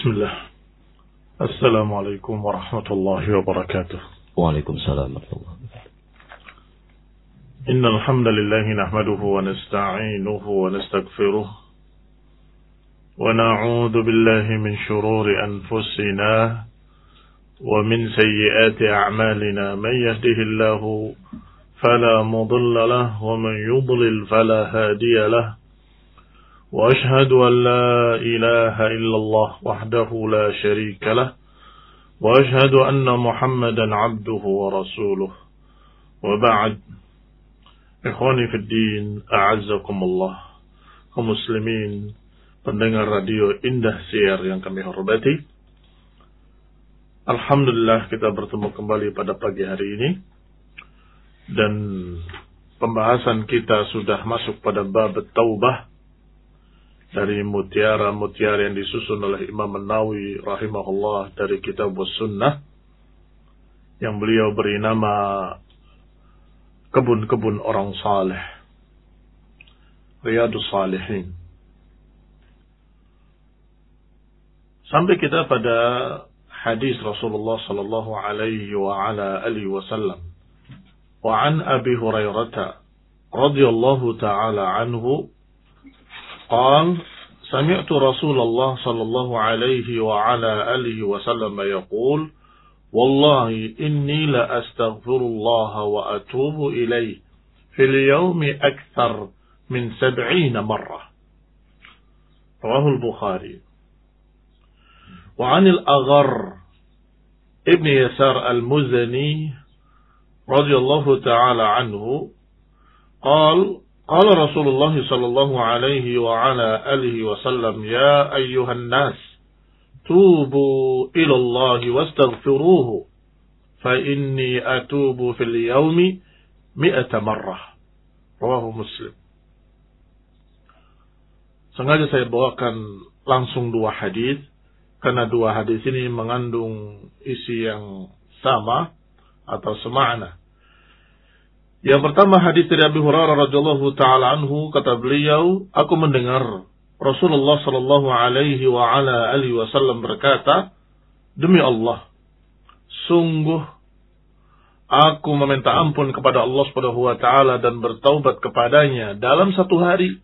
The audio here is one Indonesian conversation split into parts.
بسم الله. السلام عليكم ورحمة الله وبركاته. وعليكم السلام ورحمة الله إن الحمد لله نحمده ونستعينه ونستغفره ونعوذ بالله من شرور أنفسنا ومن سيئات أعمالنا. من يهده الله فلا مضل له ومن يضلل فلا هادي له. وأشهد أن لا إله إلا الله وحده لا شريك له وأشهد أن محمدا عبده ورسوله وبعد إخواني في الدين أعزكم الله كمسلمين pendengar radio Indah Siar yang kami hormati. Alhamdulillah kita bertemu kembali pada pagi hari ini. Dan pembahasan kita sudah masuk pada bab taubah dari mutiara-mutiara yang disusun oleh Imam Nawawi rahimahullah dari kitab sunnah yang beliau beri nama kebun-kebun orang saleh. Riyadus Salihin. Sampai kita pada hadis Rasulullah sallallahu alaihi wa ala alihi wasallam. Wa an Abi Hurairah radhiyallahu taala anhu قال سمعت رسول الله صلى الله عليه وعلى آله وسلم يقول والله إني لأستغفر الله وأتوب إليه في اليوم أكثر من سبعين مرة. رواه البخاري. وعن الأغر ابن يسار المزني رضي الله تعالى عنه قال Qala Rasulullah sallallahu alaihi wa ala alihi wasallam, "Ya ayyuhan nas, tubu ila Allah wastaghfiruhu, fa inni atubu fil yawmi mi'ata marrah." Rawahu Muslim. Sengaja saya bawakan langsung dua hadis karena dua hadis ini mengandung isi yang sama atau semakna. Yang pertama hadis dari Abu Hurairah radhiyallahu taala anhu kata beliau, aku mendengar Rasulullah sallallahu alaihi wa ala alihi wasallam berkata, demi Allah, sungguh aku meminta ampun kepada Allah Subhanahu wa taala dan bertaubat kepadanya dalam satu hari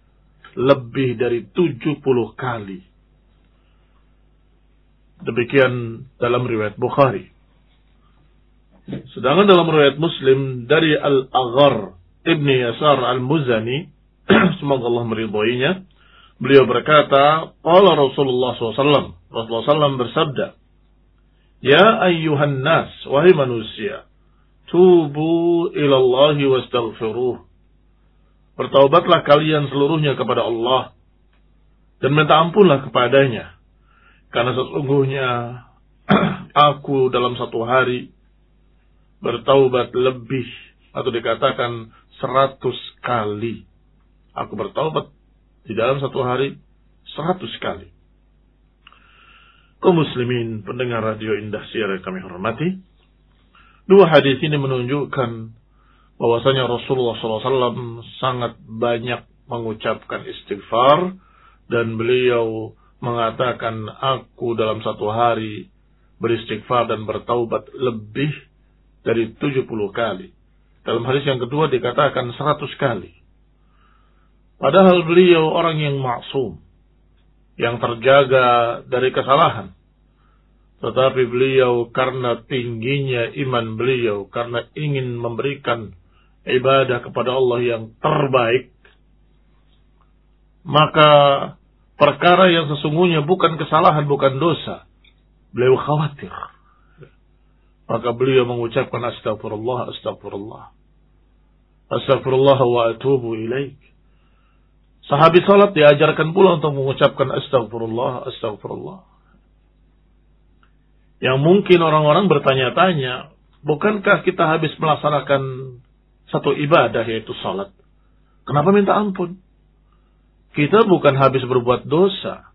lebih dari 70 kali. Demikian dalam riwayat Bukhari. Sedangkan dalam riwayat Muslim dari Al-Aghar Ibni Yasar Al-Muzani, semoga Allah meridhoinya, beliau berkata, Qala Rasulullah SAW, Rasulullah SAW bersabda, Ya ayyuhan nas, wahai manusia, tubu ilallahi wastaghfiruh. Bertaubatlah kalian seluruhnya kepada Allah dan minta ampunlah kepadanya. Karena sesungguhnya aku dalam satu hari bertaubat lebih atau dikatakan seratus kali. Aku bertaubat di dalam satu hari seratus kali. Kaum muslimin pendengar radio Indah Siar yang kami hormati. Dua hadis ini menunjukkan bahwasanya Rasulullah SAW sangat banyak mengucapkan istighfar dan beliau mengatakan aku dalam satu hari beristighfar dan bertaubat lebih dari 70 kali. Dalam hadis yang kedua dikatakan 100 kali. Padahal beliau orang yang maksum. Yang terjaga dari kesalahan. Tetapi beliau karena tingginya iman beliau. Karena ingin memberikan ibadah kepada Allah yang terbaik. Maka perkara yang sesungguhnya bukan kesalahan, bukan dosa. Beliau khawatir maka beliau mengucapkan astagfirullah, astagfirullah. Astagfirullah wa atubu ilaik. Sahabi salat diajarkan pula untuk mengucapkan astagfirullah, astagfirullah. Yang mungkin orang-orang bertanya-tanya, bukankah kita habis melaksanakan satu ibadah yaitu salat? Kenapa minta ampun? Kita bukan habis berbuat dosa.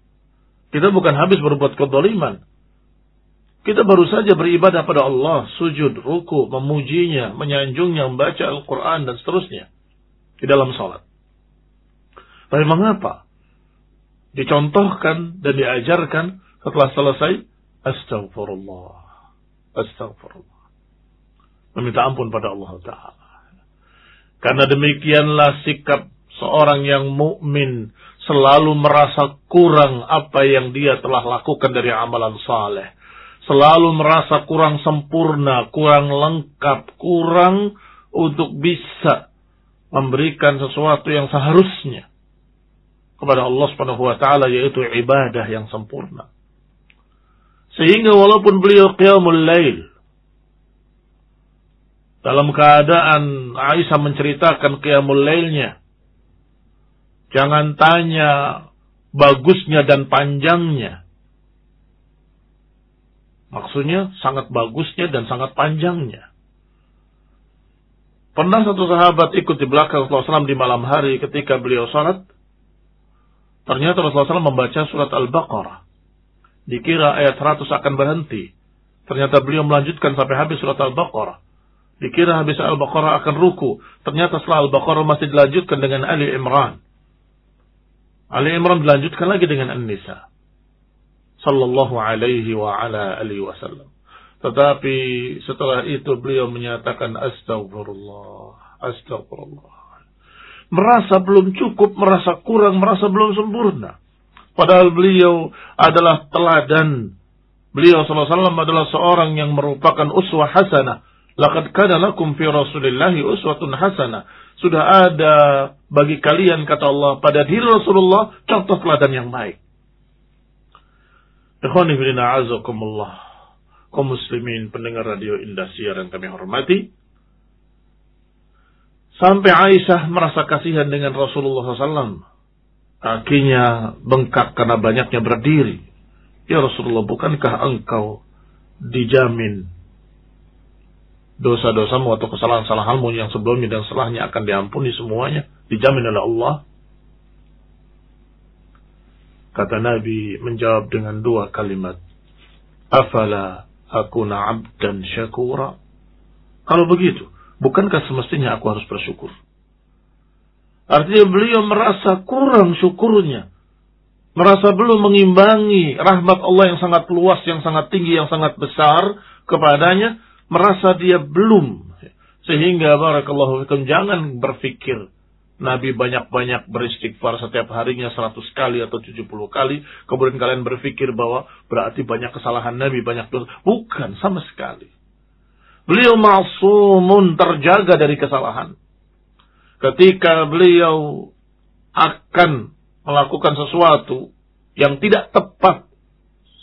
Kita bukan habis berbuat kedoliman. Kita baru saja beribadah pada Allah, sujud, ruku, memujinya, menyanjungnya, membaca Al-Quran, dan seterusnya. Di dalam sholat. Tapi mengapa? Dicontohkan dan diajarkan Setelah selesai, astagfirullah. Astagfirullah. Meminta ampun pada Allah Ta'ala. Karena demikianlah sikap seorang yang mukmin selalu merasa kurang apa yang dia telah lakukan dari amalan saleh. Selalu merasa kurang sempurna, kurang lengkap, kurang untuk bisa memberikan sesuatu yang seharusnya kepada Allah Subhanahu wa taala yaitu ibadah yang sempurna. Sehingga walaupun beliau qiyamul lail dalam keadaan Aisyah menceritakan qiyamul lailnya jangan tanya bagusnya dan panjangnya. Maksudnya sangat bagusnya dan sangat panjangnya. Pernah satu sahabat ikut di belakang Rasulullah SAW di malam hari ketika beliau salat. Ternyata Rasulullah SAW membaca surat Al-Baqarah. Dikira ayat 100 akan berhenti. Ternyata beliau melanjutkan sampai habis surat Al-Baqarah. Dikira habis Al-Baqarah akan ruku. Ternyata setelah Al-Baqarah masih dilanjutkan dengan Ali Imran. Ali Imran dilanjutkan lagi dengan An-Nisa. Sallallahu alaihi wa ala alihi wasallam. Tetapi setelah itu beliau menyatakan astagfirullah, astagfirullah merasa belum cukup, merasa kurang, merasa belum sempurna. Padahal beliau adalah teladan. Beliau SAW adalah seorang yang merupakan uswah hasanah. Laqad kana lakum fi Rasulillahi uswatun hasanah. Sudah ada bagi kalian kata Allah pada diri Rasulullah contoh teladan yang baik. Ikhwani fillah azakumullah. Kaum muslimin pendengar radio Indah yang kami hormati. Sampai Aisyah merasa kasihan dengan Rasulullah SAW. Kakinya bengkak karena banyaknya berdiri. Ya Rasulullah, bukankah engkau dijamin dosa-dosamu atau kesalahan-kesalahanmu yang sebelumnya dan setelahnya akan diampuni semuanya? Dijamin oleh Allah. Kata Nabi menjawab dengan dua kalimat. Afala akuna abdan syakura. Kalau begitu, Bukankah semestinya aku harus bersyukur? Artinya beliau merasa kurang syukurnya. Merasa belum mengimbangi rahmat Allah yang sangat luas, yang sangat tinggi, yang sangat besar kepadanya. Merasa dia belum. Sehingga barakallahu fikum jangan berpikir Nabi banyak-banyak beristighfar setiap harinya 100 kali atau 70 kali. Kemudian kalian berpikir bahwa berarti banyak kesalahan Nabi, banyak dosa. Bukan, sama sekali. Beliau masumun terjaga dari kesalahan. Ketika beliau akan melakukan sesuatu yang tidak tepat,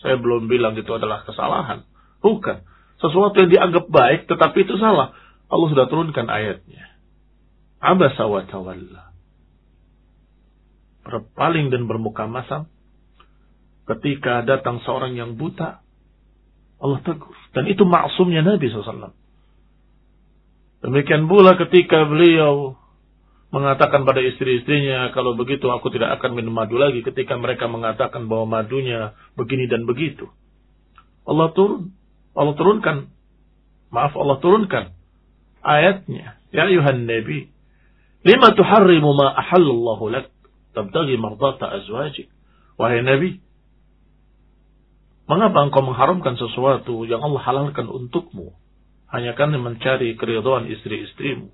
saya belum bilang itu adalah kesalahan. Bukan. Sesuatu yang dianggap baik tetapi itu salah. Allah sudah turunkan ayatnya. Abasa wa tawalla. Berpaling dan bermuka masam. Ketika datang seorang yang buta, Allah tegur. Dan itu maksumnya Nabi SAW. Demikian pula ketika beliau mengatakan pada istri-istrinya, kalau begitu aku tidak akan minum madu lagi ketika mereka mengatakan bahwa madunya begini dan begitu. Allah turun, Allah turunkan, maaf Allah turunkan ayatnya. Ya ayuhan Nabi, lima tuharrimu ma ahallallahu lak, tabtagi mardata azwajik. Wahai Nabi, Mengapa engkau mengharamkan sesuatu yang Allah halalkan untukmu? Hanya karena mencari keridhaan istri-istrimu.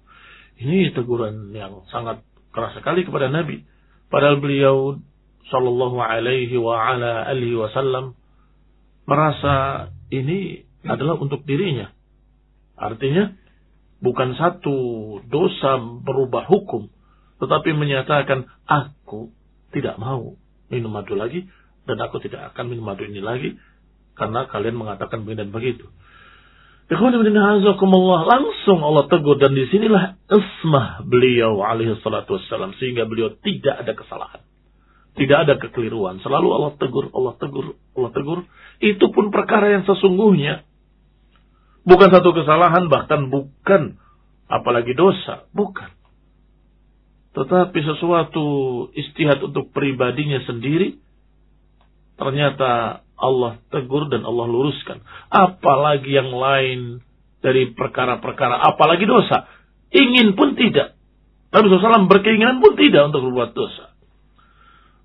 Ini teguran yang sangat keras sekali kepada Nabi. Padahal beliau Shallallahu alaihi wa ala alihi wasallam merasa ini adalah untuk dirinya. Artinya bukan satu dosa berubah hukum, tetapi menyatakan aku tidak mau minum madu lagi dan aku tidak akan minum madu ini lagi karena kalian mengatakan begini dan begitu. Langsung Allah tegur dan di sinilah ismah beliau alaihi salatu wassalam. Sehingga beliau tidak ada kesalahan. Tidak ada kekeliruan. Selalu Allah tegur, Allah tegur, Allah tegur. Itu pun perkara yang sesungguhnya. Bukan satu kesalahan, bahkan bukan apalagi dosa. Bukan. Tetapi sesuatu istihad untuk pribadinya sendiri ternyata Allah tegur dan Allah luruskan. Apalagi yang lain dari perkara-perkara, apalagi dosa. Ingin pun tidak. Nabi SAW berkeinginan pun tidak untuk berbuat dosa.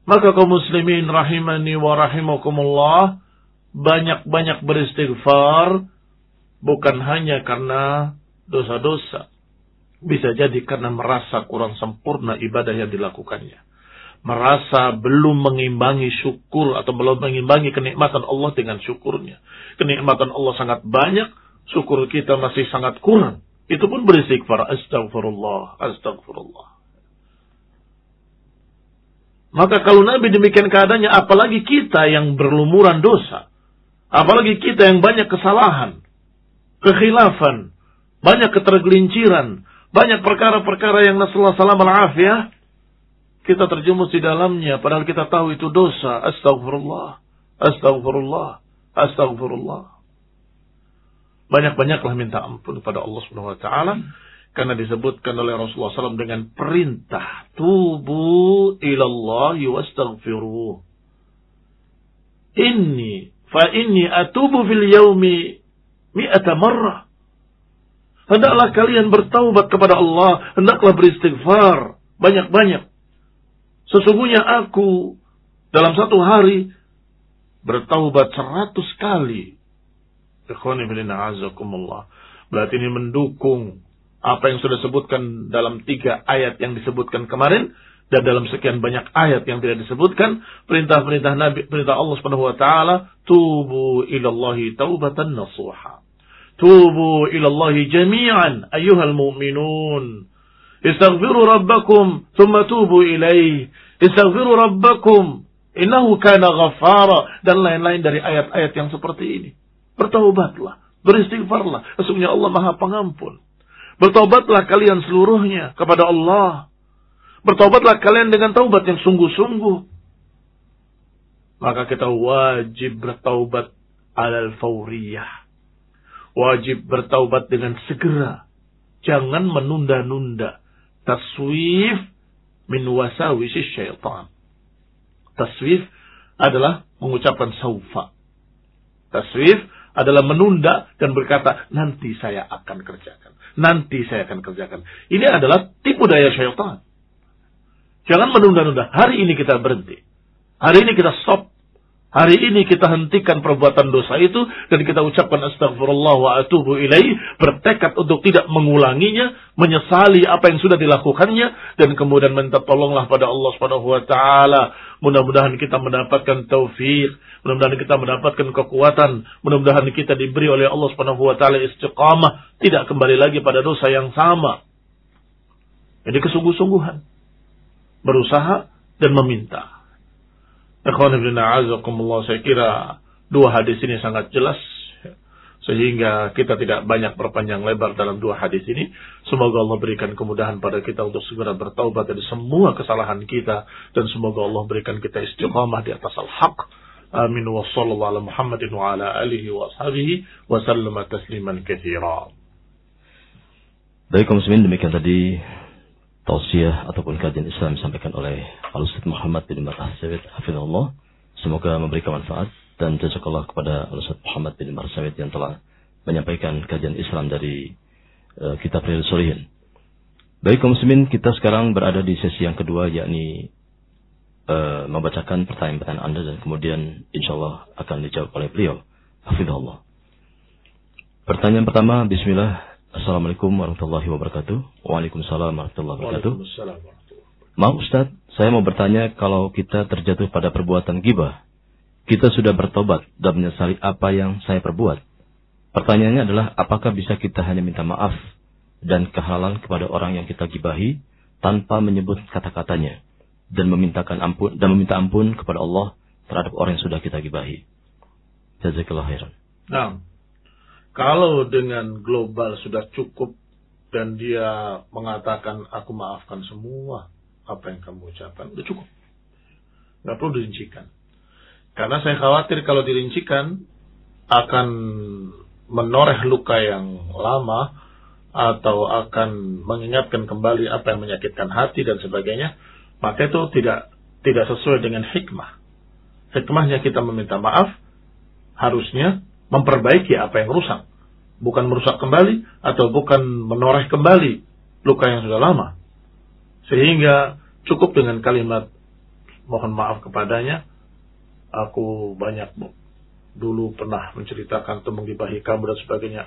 Maka kaum muslimin rahimani wa rahimakumullah, banyak-banyak beristighfar bukan hanya karena dosa-dosa. Bisa jadi karena merasa kurang sempurna ibadah yang dilakukannya. Merasa belum mengimbangi syukur atau belum mengimbangi kenikmatan Allah dengan syukurnya. Kenikmatan Allah sangat banyak, syukur kita masih sangat kurang. Itu pun beristighfar. Astagfirullah, astagfirullah. Maka kalau Nabi demikian keadaannya, apalagi kita yang berlumuran dosa. Apalagi kita yang banyak kesalahan, kekhilafan, banyak ketergelinciran, banyak perkara-perkara yang nasallahu salam al kita terjumus di dalamnya padahal kita tahu itu dosa. Astagfirullah. Astagfirullah. Astagfirullah. Banyak-banyaklah minta ampun kepada Allah Subhanahu wa taala karena disebutkan oleh Rasulullah SAW dengan perintah tubu ilallahi wastaghfiruh. Inni fa inni atubu fil yaumi mi'ata marrah. Hendaklah kalian bertaubat kepada Allah. Hendaklah beristighfar. Banyak-banyak. Sesungguhnya aku dalam satu hari bertaubat seratus kali. Berarti ini mendukung apa yang sudah disebutkan dalam tiga ayat yang disebutkan kemarin dan dalam sekian banyak ayat yang tidak disebutkan perintah-perintah Nabi perintah Allah Subhanahu wa taala tubu ilallahi taubatan nasuha tubu ilallahi jami'an ayyuhal mu'minun. Istaghfiru rabbakum thumma tubu ilaih istaghfiru rabbakum innahu kana ghaffara. Dan lain-lain dari ayat-ayat yang seperti ini. Bertaubatlah beristighfarlah. Sesungguhnya Allah Maha Pengampun. Bertobatlah kalian seluruhnya kepada Allah. Bertobatlah kalian dengan taubat yang sungguh-sungguh. Maka kita wajib bertaubat alal fauriyah. Wajib bertaubat dengan segera. Jangan menunda-nunda. Taswif min wasawisi syaitan. Taswif adalah mengucapkan saufa. Taswif adalah menunda dan berkata, nanti saya akan kerjakan. Nanti saya akan kerjakan. Ini adalah tipu daya syaitan. Jangan menunda-nunda. Hari ini kita berhenti. Hari ini kita stop. Hari ini kita hentikan perbuatan dosa itu dan kita ucapkan astagfirullah wa atubu ilaih, bertekad untuk tidak mengulanginya, menyesali apa yang sudah dilakukannya dan kemudian minta tolonglah pada Allah Subhanahu wa taala. Mudah-mudahan kita mendapatkan taufik, mudah-mudahan kita mendapatkan kekuatan, mudah-mudahan kita diberi oleh Allah Subhanahu wa taala istiqamah, tidak kembali lagi pada dosa yang sama. Jadi kesungguh-sungguhan berusaha dan meminta. Saya kira dua hadis ini sangat jelas sehingga kita tidak banyak berpanjang lebar dalam dua hadis ini. Semoga Allah berikan kemudahan pada kita untuk segera bertaubat dari semua kesalahan kita dan semoga Allah berikan kita istiqamah di atas al-haq. Amin wa sallallahu ala Muhammadin wa ala alihi wa ashabihi wa sallama tasliman katsira. Baik muslimin demikian tadi tausiah ataupun kajian Islam disampaikan oleh Al-Ustaz Muhammad bin Marah Sawid Hafizullah. Semoga memberikan manfaat dan jazakallah kepada Al-Ustaz Muhammad bin Marah Sawid yang telah menyampaikan kajian Islam dari uh, kitab Riyadhus Shalihin. Baik kaum muslimin, kita sekarang berada di sesi yang kedua yakni uh, membacakan pertanyaan-pertanyaan Anda dan kemudian insya Allah akan dijawab oleh beliau. Hafizullah. Pertanyaan pertama, Bismillah. Assalamualaikum warahmatullahi wabarakatuh. Waalaikumsalam warahmatullahi wabarakatuh. Maaf Ustaz, saya mau bertanya kalau kita terjatuh pada perbuatan gibah, kita sudah bertobat dan menyesali apa yang saya perbuat. Pertanyaannya adalah apakah bisa kita hanya minta maaf dan kehalalan kepada orang yang kita gibahi tanpa menyebut kata-katanya dan memintakan ampun dan meminta ampun kepada Allah terhadap orang yang sudah kita gibahi. Jazakallah khairan. Nah, kalau dengan global sudah cukup dan dia mengatakan aku maafkan semua apa yang kamu ucapkan, udah cukup. Nggak perlu dirincikan. Karena saya khawatir kalau dirincikan akan menoreh luka yang lama atau akan mengingatkan kembali apa yang menyakitkan hati dan sebagainya, maka itu tidak tidak sesuai dengan hikmah. Hikmahnya kita meminta maaf harusnya memperbaiki apa yang rusak. Bukan merusak kembali atau bukan menoreh kembali luka yang sudah lama. Sehingga cukup dengan kalimat mohon maaf kepadanya, aku banyak dulu pernah menceritakan atau menggibahi kamu dan sebagainya.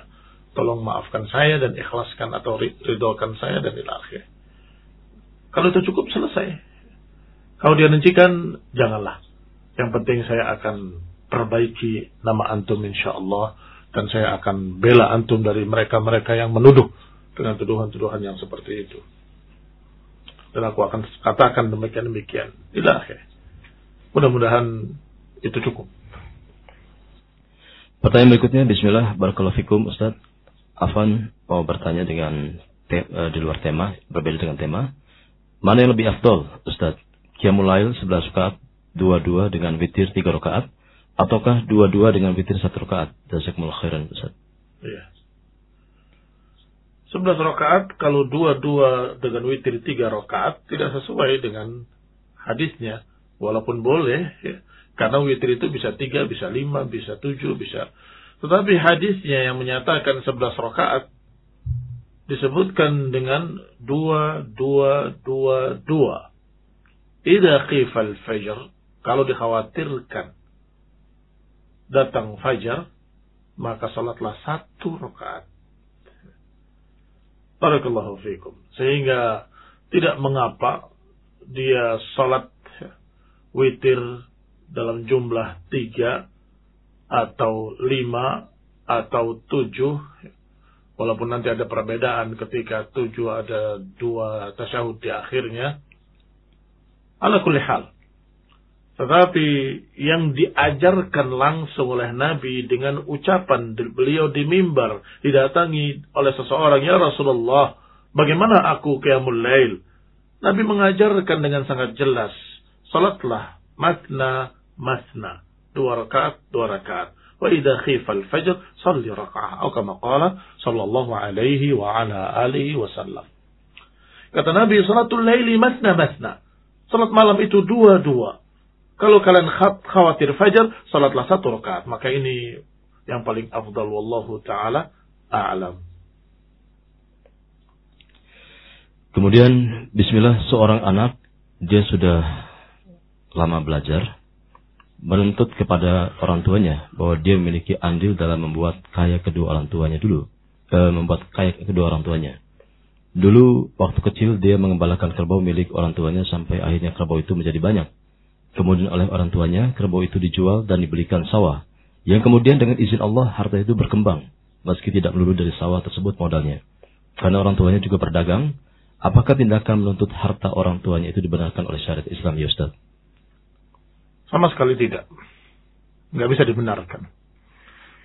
Tolong maafkan saya dan ikhlaskan atau ridhokan saya dan ilakhir. Kalau itu cukup selesai. Kalau dia nencikan, janganlah. Yang penting saya akan perbaiki nama antum insya Allah. Dan saya akan bela antum dari mereka-mereka yang menuduh dengan tuduhan-tuduhan yang seperti itu. Dan aku akan katakan demikian-demikian. Ilakhir. Mudah-mudahan itu cukup. Pertanyaan berikutnya, Bismillah, Barakallahu Fikum, Ustaz. Afan mau bertanya dengan te, uh, di luar tema, berbeda dengan tema. Mana yang lebih afdol, Ustaz? Qiyamul Lail 11 rakaat, dua-dua dengan witir 3 rakaat, ataukah dua-dua dengan witir 1 rakaat? Jazakumullah khairan, Ustaz. Iya. 11 rakaat kalau dua-dua dengan witir 3 rakaat tidak sesuai dengan hadisnya. Walaupun boleh, ya. Karena witir itu bisa tiga, bisa lima, bisa tujuh, bisa. Tetapi hadisnya yang menyatakan sebelas rakaat disebutkan dengan dua, dua, dua, dua. Ida khifal fajr, kalau dikhawatirkan datang fajar, maka salatlah satu rakaat. Barakallahu fiikum. Sehingga tidak mengapa dia salat witir dalam jumlah tiga atau lima atau tujuh walaupun nanti ada perbedaan ketika tujuh ada dua tasyahud di akhirnya ala kulli hal tetapi yang diajarkan langsung oleh Nabi dengan ucapan beliau di mimbar didatangi oleh seseorang ya Rasulullah bagaimana aku qiyamul lail Nabi mengajarkan dengan sangat jelas salatlah matna masna. Dua rakaat, dua rakaat. Wa idha khifal fajr, salli raka'ah. Atau kama sallallahu alaihi wa ala alihi wa sallam. Kata Nabi, salatul laili masna masna. Salat malam itu dua-dua. Kalau kalian khawatir fajar, salatlah satu rakaat. Maka ini yang paling afdal wallahu taala a'lam. Kemudian bismillah seorang anak dia sudah lama belajar menuntut kepada orang tuanya bahwa dia memiliki andil dalam membuat kaya kedua orang tuanya dulu, e, membuat kaya kedua orang tuanya. Dulu waktu kecil dia mengembalakan kerbau milik orang tuanya sampai akhirnya kerbau itu menjadi banyak. Kemudian oleh orang tuanya kerbau itu dijual dan dibelikan sawah. Yang kemudian dengan izin Allah harta itu berkembang meski tidak melulu dari sawah tersebut modalnya. Karena orang tuanya juga berdagang, apakah tindakan menuntut harta orang tuanya itu dibenarkan oleh syariat Islam ya Ustaz? Sama sekali tidak. Nggak bisa dibenarkan.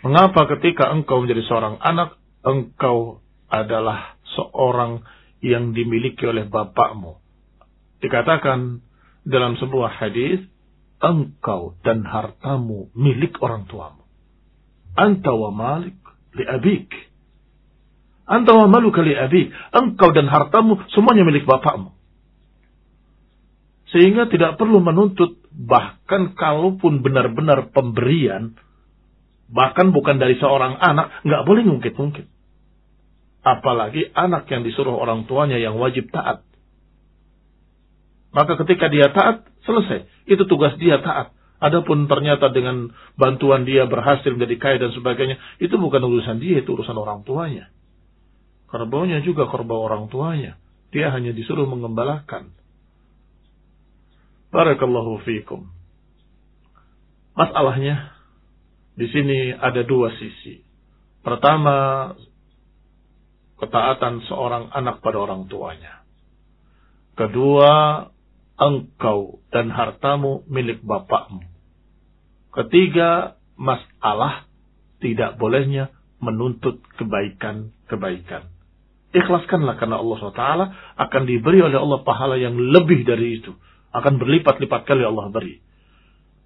Mengapa ketika engkau menjadi seorang anak, engkau adalah seorang yang dimiliki oleh bapakmu. Dikatakan dalam sebuah hadis, engkau dan hartamu milik orang tuamu. Anta wa malik li abik. Anta wa maluka li abik. Engkau dan hartamu semuanya milik bapakmu. Sehingga tidak perlu menuntut bahkan kalaupun benar-benar pemberian, bahkan bukan dari seorang anak, nggak boleh ngungkit-ngungkit. Apalagi anak yang disuruh orang tuanya yang wajib taat. Maka ketika dia taat, selesai. Itu tugas dia taat. Adapun ternyata dengan bantuan dia berhasil menjadi kaya dan sebagainya, itu bukan urusan dia, itu urusan orang tuanya. Kerbaunya juga kerbau orang tuanya. Dia hanya disuruh mengembalakan. Barakallahu fiikum. Masalahnya di sini ada dua sisi. Pertama, ketaatan seorang anak pada orang tuanya. Kedua, engkau dan hartamu milik bapakmu. Ketiga, masalah tidak bolehnya menuntut kebaikan-kebaikan. Ikhlaskanlah karena Allah SWT akan diberi oleh Allah pahala yang lebih dari itu akan berlipat-lipat kali Allah beri.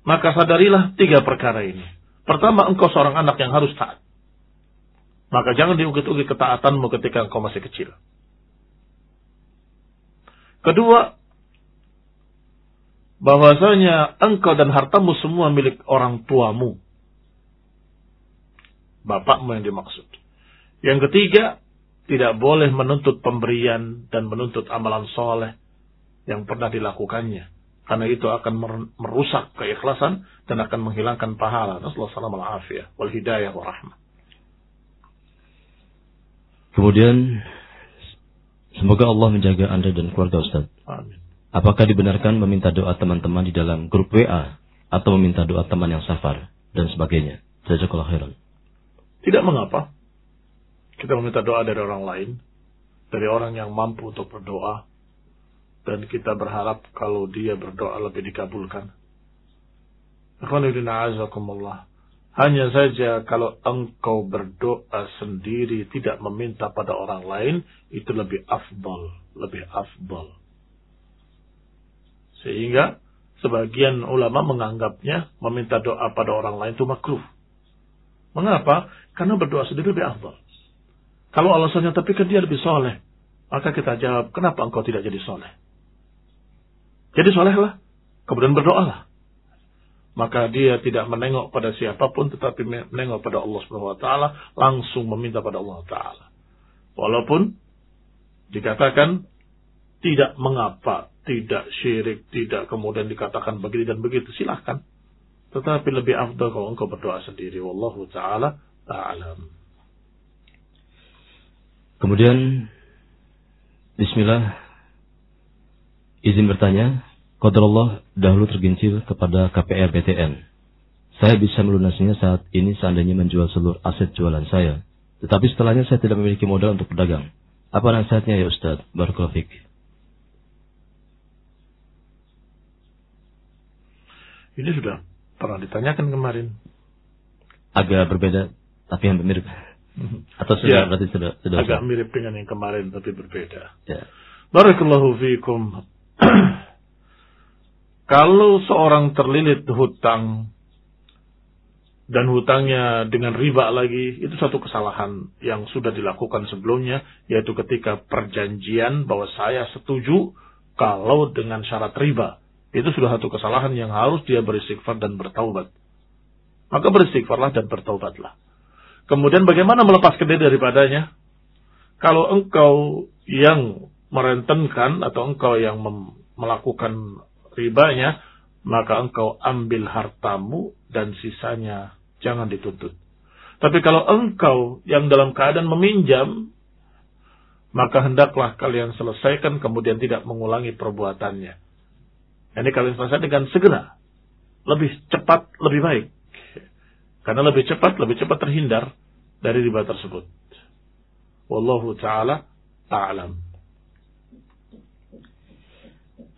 Maka sadarilah tiga perkara ini. Pertama, engkau seorang anak yang harus taat. Maka jangan diugit-ugit ketaatanmu ketika engkau masih kecil. Kedua, bahwasanya engkau dan hartamu semua milik orang tuamu. Bapakmu yang dimaksud. Yang ketiga, tidak boleh menuntut pemberian dan menuntut amalan soleh yang pernah dilakukannya. Karena itu akan merusak keikhlasan dan akan menghilangkan pahala. Nasallahu salam al-afiyah wal hidayah wa rahmah. Kemudian semoga Allah menjaga Anda dan keluarga Ustaz. Amin. Apakah dibenarkan meminta doa teman-teman di dalam grup WA atau meminta doa teman yang safar dan sebagainya? Jazakallah khairan. Tidak mengapa. Kita meminta doa dari orang lain, dari orang yang mampu untuk berdoa, dan kita berharap kalau dia berdoa lebih dikabulkan. Hanya saja kalau engkau berdoa sendiri tidak meminta pada orang lain, itu lebih afdol, lebih afdol. Sehingga sebagian ulama menganggapnya meminta doa pada orang lain itu makruh. Mengapa? Karena berdoa sendiri lebih afdol. Kalau alasannya tapi kan dia lebih soleh. Maka kita jawab, kenapa engkau tidak jadi soleh? Jadi solehlah. Kemudian berdoalah. Maka dia tidak menengok pada siapa pun tetapi menengok pada Allah Subhanahu wa taala, langsung meminta pada Allah taala. Walaupun dikatakan tidak mengapa tidak syirik, tidak kemudian dikatakan begini dan begitu, silahkan. Tetapi lebih afdal kalau engkau berdoa sendiri. Wallahu ta'ala ta'alam. Kemudian, Bismillah, izin bertanya, Allah dahulu tergincil kepada KPR BTN. Saya bisa melunasinya saat ini seandainya menjual seluruh aset jualan saya. Tetapi setelahnya saya tidak memiliki modal untuk berdagang. Apa nasihatnya ya Ustaz? Barakallahu Ini sudah pernah ditanyakan kemarin. Agak berbeda, tapi yang mirip. Atau sudah ya, berarti sudah, sudah agak sudah. mirip dengan yang kemarin, tapi berbeda. Ya. Barakallahu fiikum. Kalau seorang terlilit hutang dan hutangnya dengan riba lagi, itu satu kesalahan yang sudah dilakukan sebelumnya, yaitu ketika perjanjian bahwa saya setuju kalau dengan syarat riba. Itu sudah satu kesalahan yang harus dia beristighfar dan bertaubat. Maka beristighfarlah dan bertaubatlah. Kemudian bagaimana melepaskan diri daripadanya? Kalau engkau yang merentenkan atau engkau yang melakukan ribanya, maka engkau ambil hartamu dan sisanya jangan dituntut. Tapi kalau engkau yang dalam keadaan meminjam, maka hendaklah kalian selesaikan kemudian tidak mengulangi perbuatannya. Ini kalian selesai dengan segera. Lebih cepat, lebih baik. Karena lebih cepat, lebih cepat terhindar dari riba tersebut. Wallahu ta'ala ta'alam.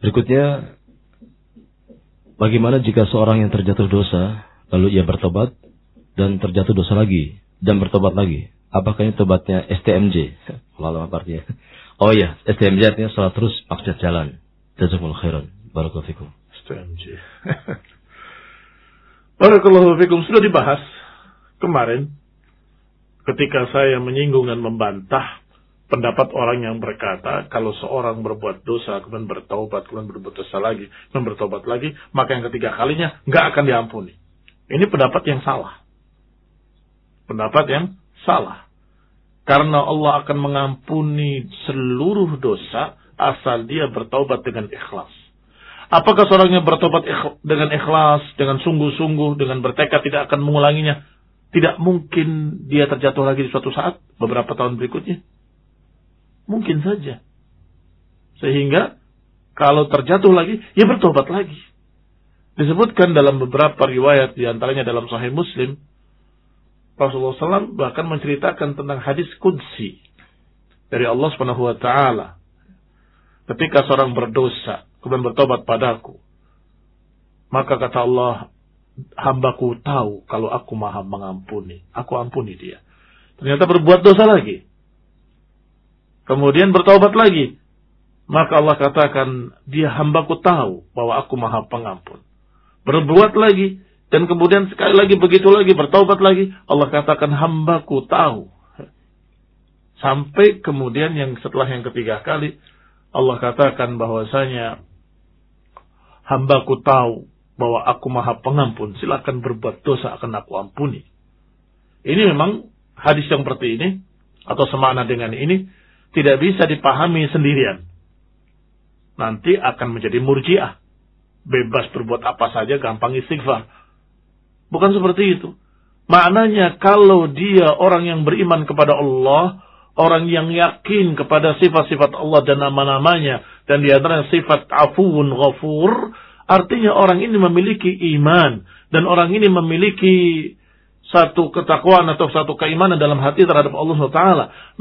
Berikutnya, bagaimana jika seorang yang terjatuh dosa, lalu ia bertobat, dan terjatuh dosa lagi, dan bertobat lagi? Apakah ini tobatnya STMJ? Lalu apa artinya? Oh iya, STMJ artinya salah terus maksud jalan. Jazakumullah khairan. Barakallahu fikum. Barakallahu fikum. Sudah dibahas kemarin ketika saya menyinggung dan membantah pendapat orang yang berkata kalau seorang berbuat dosa kemudian bertaubat kemudian berbuat dosa lagi kemudian bertobat lagi maka yang ketiga kalinya nggak akan diampuni. Ini pendapat yang salah. Pendapat yang salah. Karena Allah akan mengampuni seluruh dosa asal dia bertaubat dengan ikhlas. Apakah seorangnya bertobat dengan ikhlas, dengan sungguh-sungguh, dengan bertekad tidak akan mengulanginya? Tidak mungkin dia terjatuh lagi di suatu saat, beberapa tahun berikutnya. Mungkin saja. Sehingga kalau terjatuh lagi, ya bertobat lagi. Disebutkan dalam beberapa riwayat, di antaranya dalam Sahih Muslim, Rasulullah SAW bahkan menceritakan tentang hadis kudsi dari Allah Taala. Ketika seorang berdosa, kemudian bertobat padaku. Maka kata Allah, hambaku tahu kalau aku maha mengampuni. Aku ampuni dia. Ternyata berbuat dosa lagi. Kemudian bertobat lagi. Maka Allah katakan, dia hambaku tahu bahwa aku maha pengampun. Berbuat lagi. Dan kemudian sekali lagi begitu lagi, bertobat lagi. Allah katakan, hambaku tahu. Sampai kemudian yang setelah yang ketiga kali, Allah katakan bahwasanya hambaku tahu bahwa aku maha pengampun, silakan berbuat dosa akan aku ampuni. Ini memang hadis yang seperti ini, atau semana dengan ini, tidak bisa dipahami sendirian. Nanti akan menjadi murjiah. bebas berbuat apa saja, gampang istighfar. Bukan seperti itu. Maknanya kalau dia orang yang beriman kepada Allah, orang yang yakin kepada sifat-sifat Allah dan nama-namanya, dan di antara sifat afuun ghafur, artinya orang ini memiliki iman, dan orang ini memiliki satu ketakwaan atau satu keimanan dalam hati terhadap Allah SWT,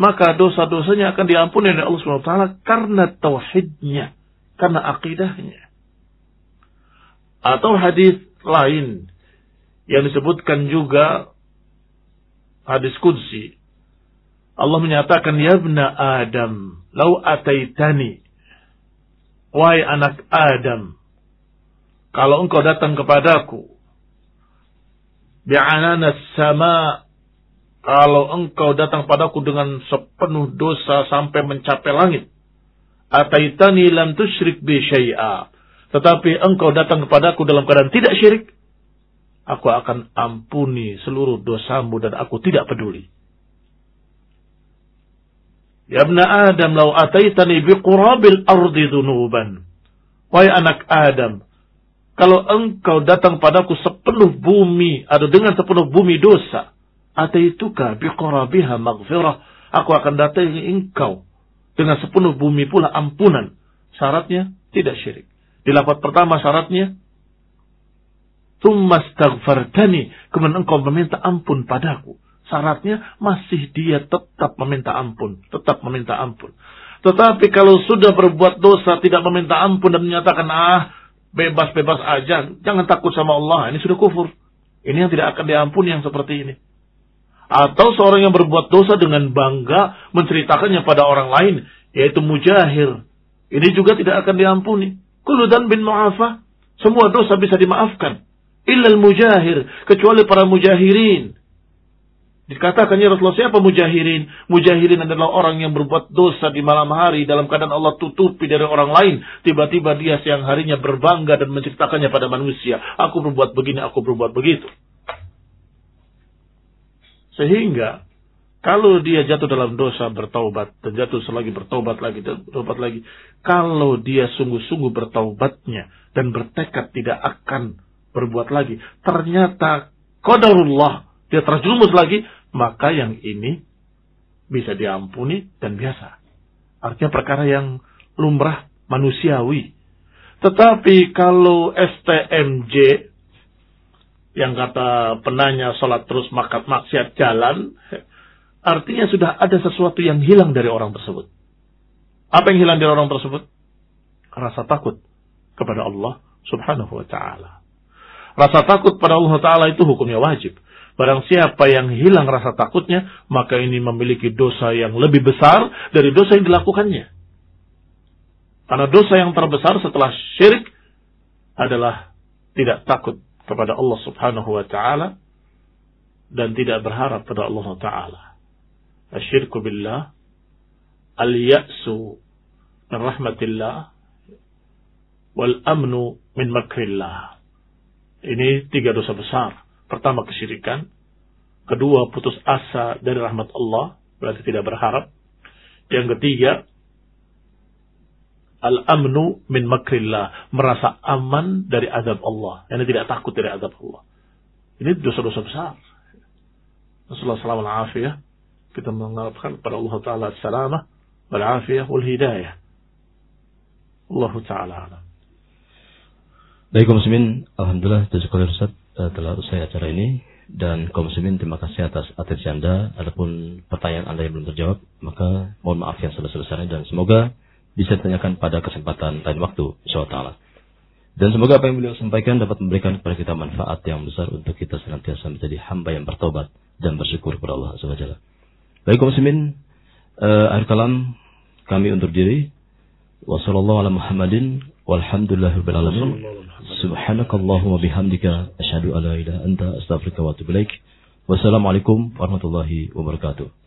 maka dosa-dosanya akan diampuni oleh Allah SWT karena tauhidnya, karena akidahnya. Atau hadis lain yang disebutkan juga hadis kudsi. Allah menyatakan, Ya bna Adam, lau ataitani. Wahai anak Adam, kalau engkau datang kepadaku, bi'anana sama, kalau engkau datang padaku dengan sepenuh dosa sampai mencapai langit, ataitani lam tusyrik bi syai'a. Tetapi engkau datang kepadaku dalam keadaan tidak syirik, aku akan ampuni seluruh dosamu dan aku tidak peduli. Ya ibn Adam, lau ataitani biqurabil ardi dhunuban. Wahai anak Adam, kalau engkau datang padaku sepenuh bumi, atau dengan sepenuh bumi dosa, ataituka biqurabiha maghfirah, aku akan datangi engkau dengan sepenuh bumi pula ampunan. Syaratnya tidak syirik. Di lafaz pertama syaratnya Tumma Kemudian engkau meminta ampun padaku. Syaratnya masih dia tetap meminta ampun. Tetap meminta ampun. Tetapi kalau sudah berbuat dosa tidak meminta ampun dan menyatakan ah bebas-bebas aja. Jangan takut sama Allah. Ini sudah kufur. Ini yang tidak akan diampuni yang seperti ini. Atau seorang yang berbuat dosa dengan bangga menceritakannya pada orang lain. Yaitu mujahir. Ini juga tidak akan diampuni. Kuludan bin mu'afah. Semua dosa bisa dimaafkan illal mujahir kecuali para mujahirin Dikatakan ya Rasulullah siapa mujahirin? Mujahirin adalah orang yang berbuat dosa di malam hari dalam keadaan Allah tutupi dari orang lain. Tiba-tiba dia siang harinya berbangga dan menceritakannya pada manusia. Aku berbuat begini, aku berbuat begitu. Sehingga kalau dia jatuh dalam dosa bertaubat dan jatuh selagi bertaubat lagi dan bertobat lagi, kalau dia sungguh-sungguh bertaubatnya dan bertekad tidak akan berbuat lagi. Ternyata qadarullah dia terjerumus lagi, maka yang ini bisa diampuni dan biasa. Artinya perkara yang lumrah manusiawi. Tetapi kalau STMJ yang kata penanya sholat terus makat maksiat jalan, artinya sudah ada sesuatu yang hilang dari orang tersebut. Apa yang hilang dari orang tersebut? Rasa takut kepada Allah subhanahu wa ta'ala. Rasa takut pada Allah Ta'ala itu hukumnya wajib. Barang siapa yang hilang rasa takutnya, maka ini memiliki dosa yang lebih besar dari dosa yang dilakukannya. Karena dosa yang terbesar setelah syirik adalah tidak takut kepada Allah Subhanahu wa taala dan tidak berharap pada Allah taala. Asyirku billah al-ya'su min rahmatillah wal amnu min makrillah. Ini tiga dosa besar. Pertama kesyirikan. Kedua putus asa dari rahmat Allah. Berarti tidak berharap. Yang ketiga. Al-amnu min makrillah. Merasa aman dari azab Allah. Ini tidak takut dari azab Allah. Ini dosa-dosa besar. Rasulullah SAW Kita mengatakan kepada Allah Ta'ala salamah wal afiyah wal hidayah. Allah Ta'ala alam. Baik muslimin, alhamdulillah jazakallahu Ustaz telah usai acara ini dan kaum muslimin terima kasih atas atensi Anda. Adapun pertanyaan Anda yang belum terjawab, maka mohon maaf yang sebesar-besarnya dan semoga bisa ditanyakan pada kesempatan lain waktu insyaallah Dan semoga apa yang beliau sampaikan dapat memberikan kepada kita manfaat yang besar untuk kita senantiasa menjadi hamba yang bertobat dan bersyukur kepada Allah SWT. Baik kaum muslimin, uh, akhir kalam kami undur diri. Wassalamualaikum warahmatullahi wabarakatuh. Walhamdulillahirobbilalamin. Subhanakallahumma bihamdika asyhadu an la ilaha anta astaghfiruka wa atubu. Wassalamualaikum warahmatullahi wabarakatuh.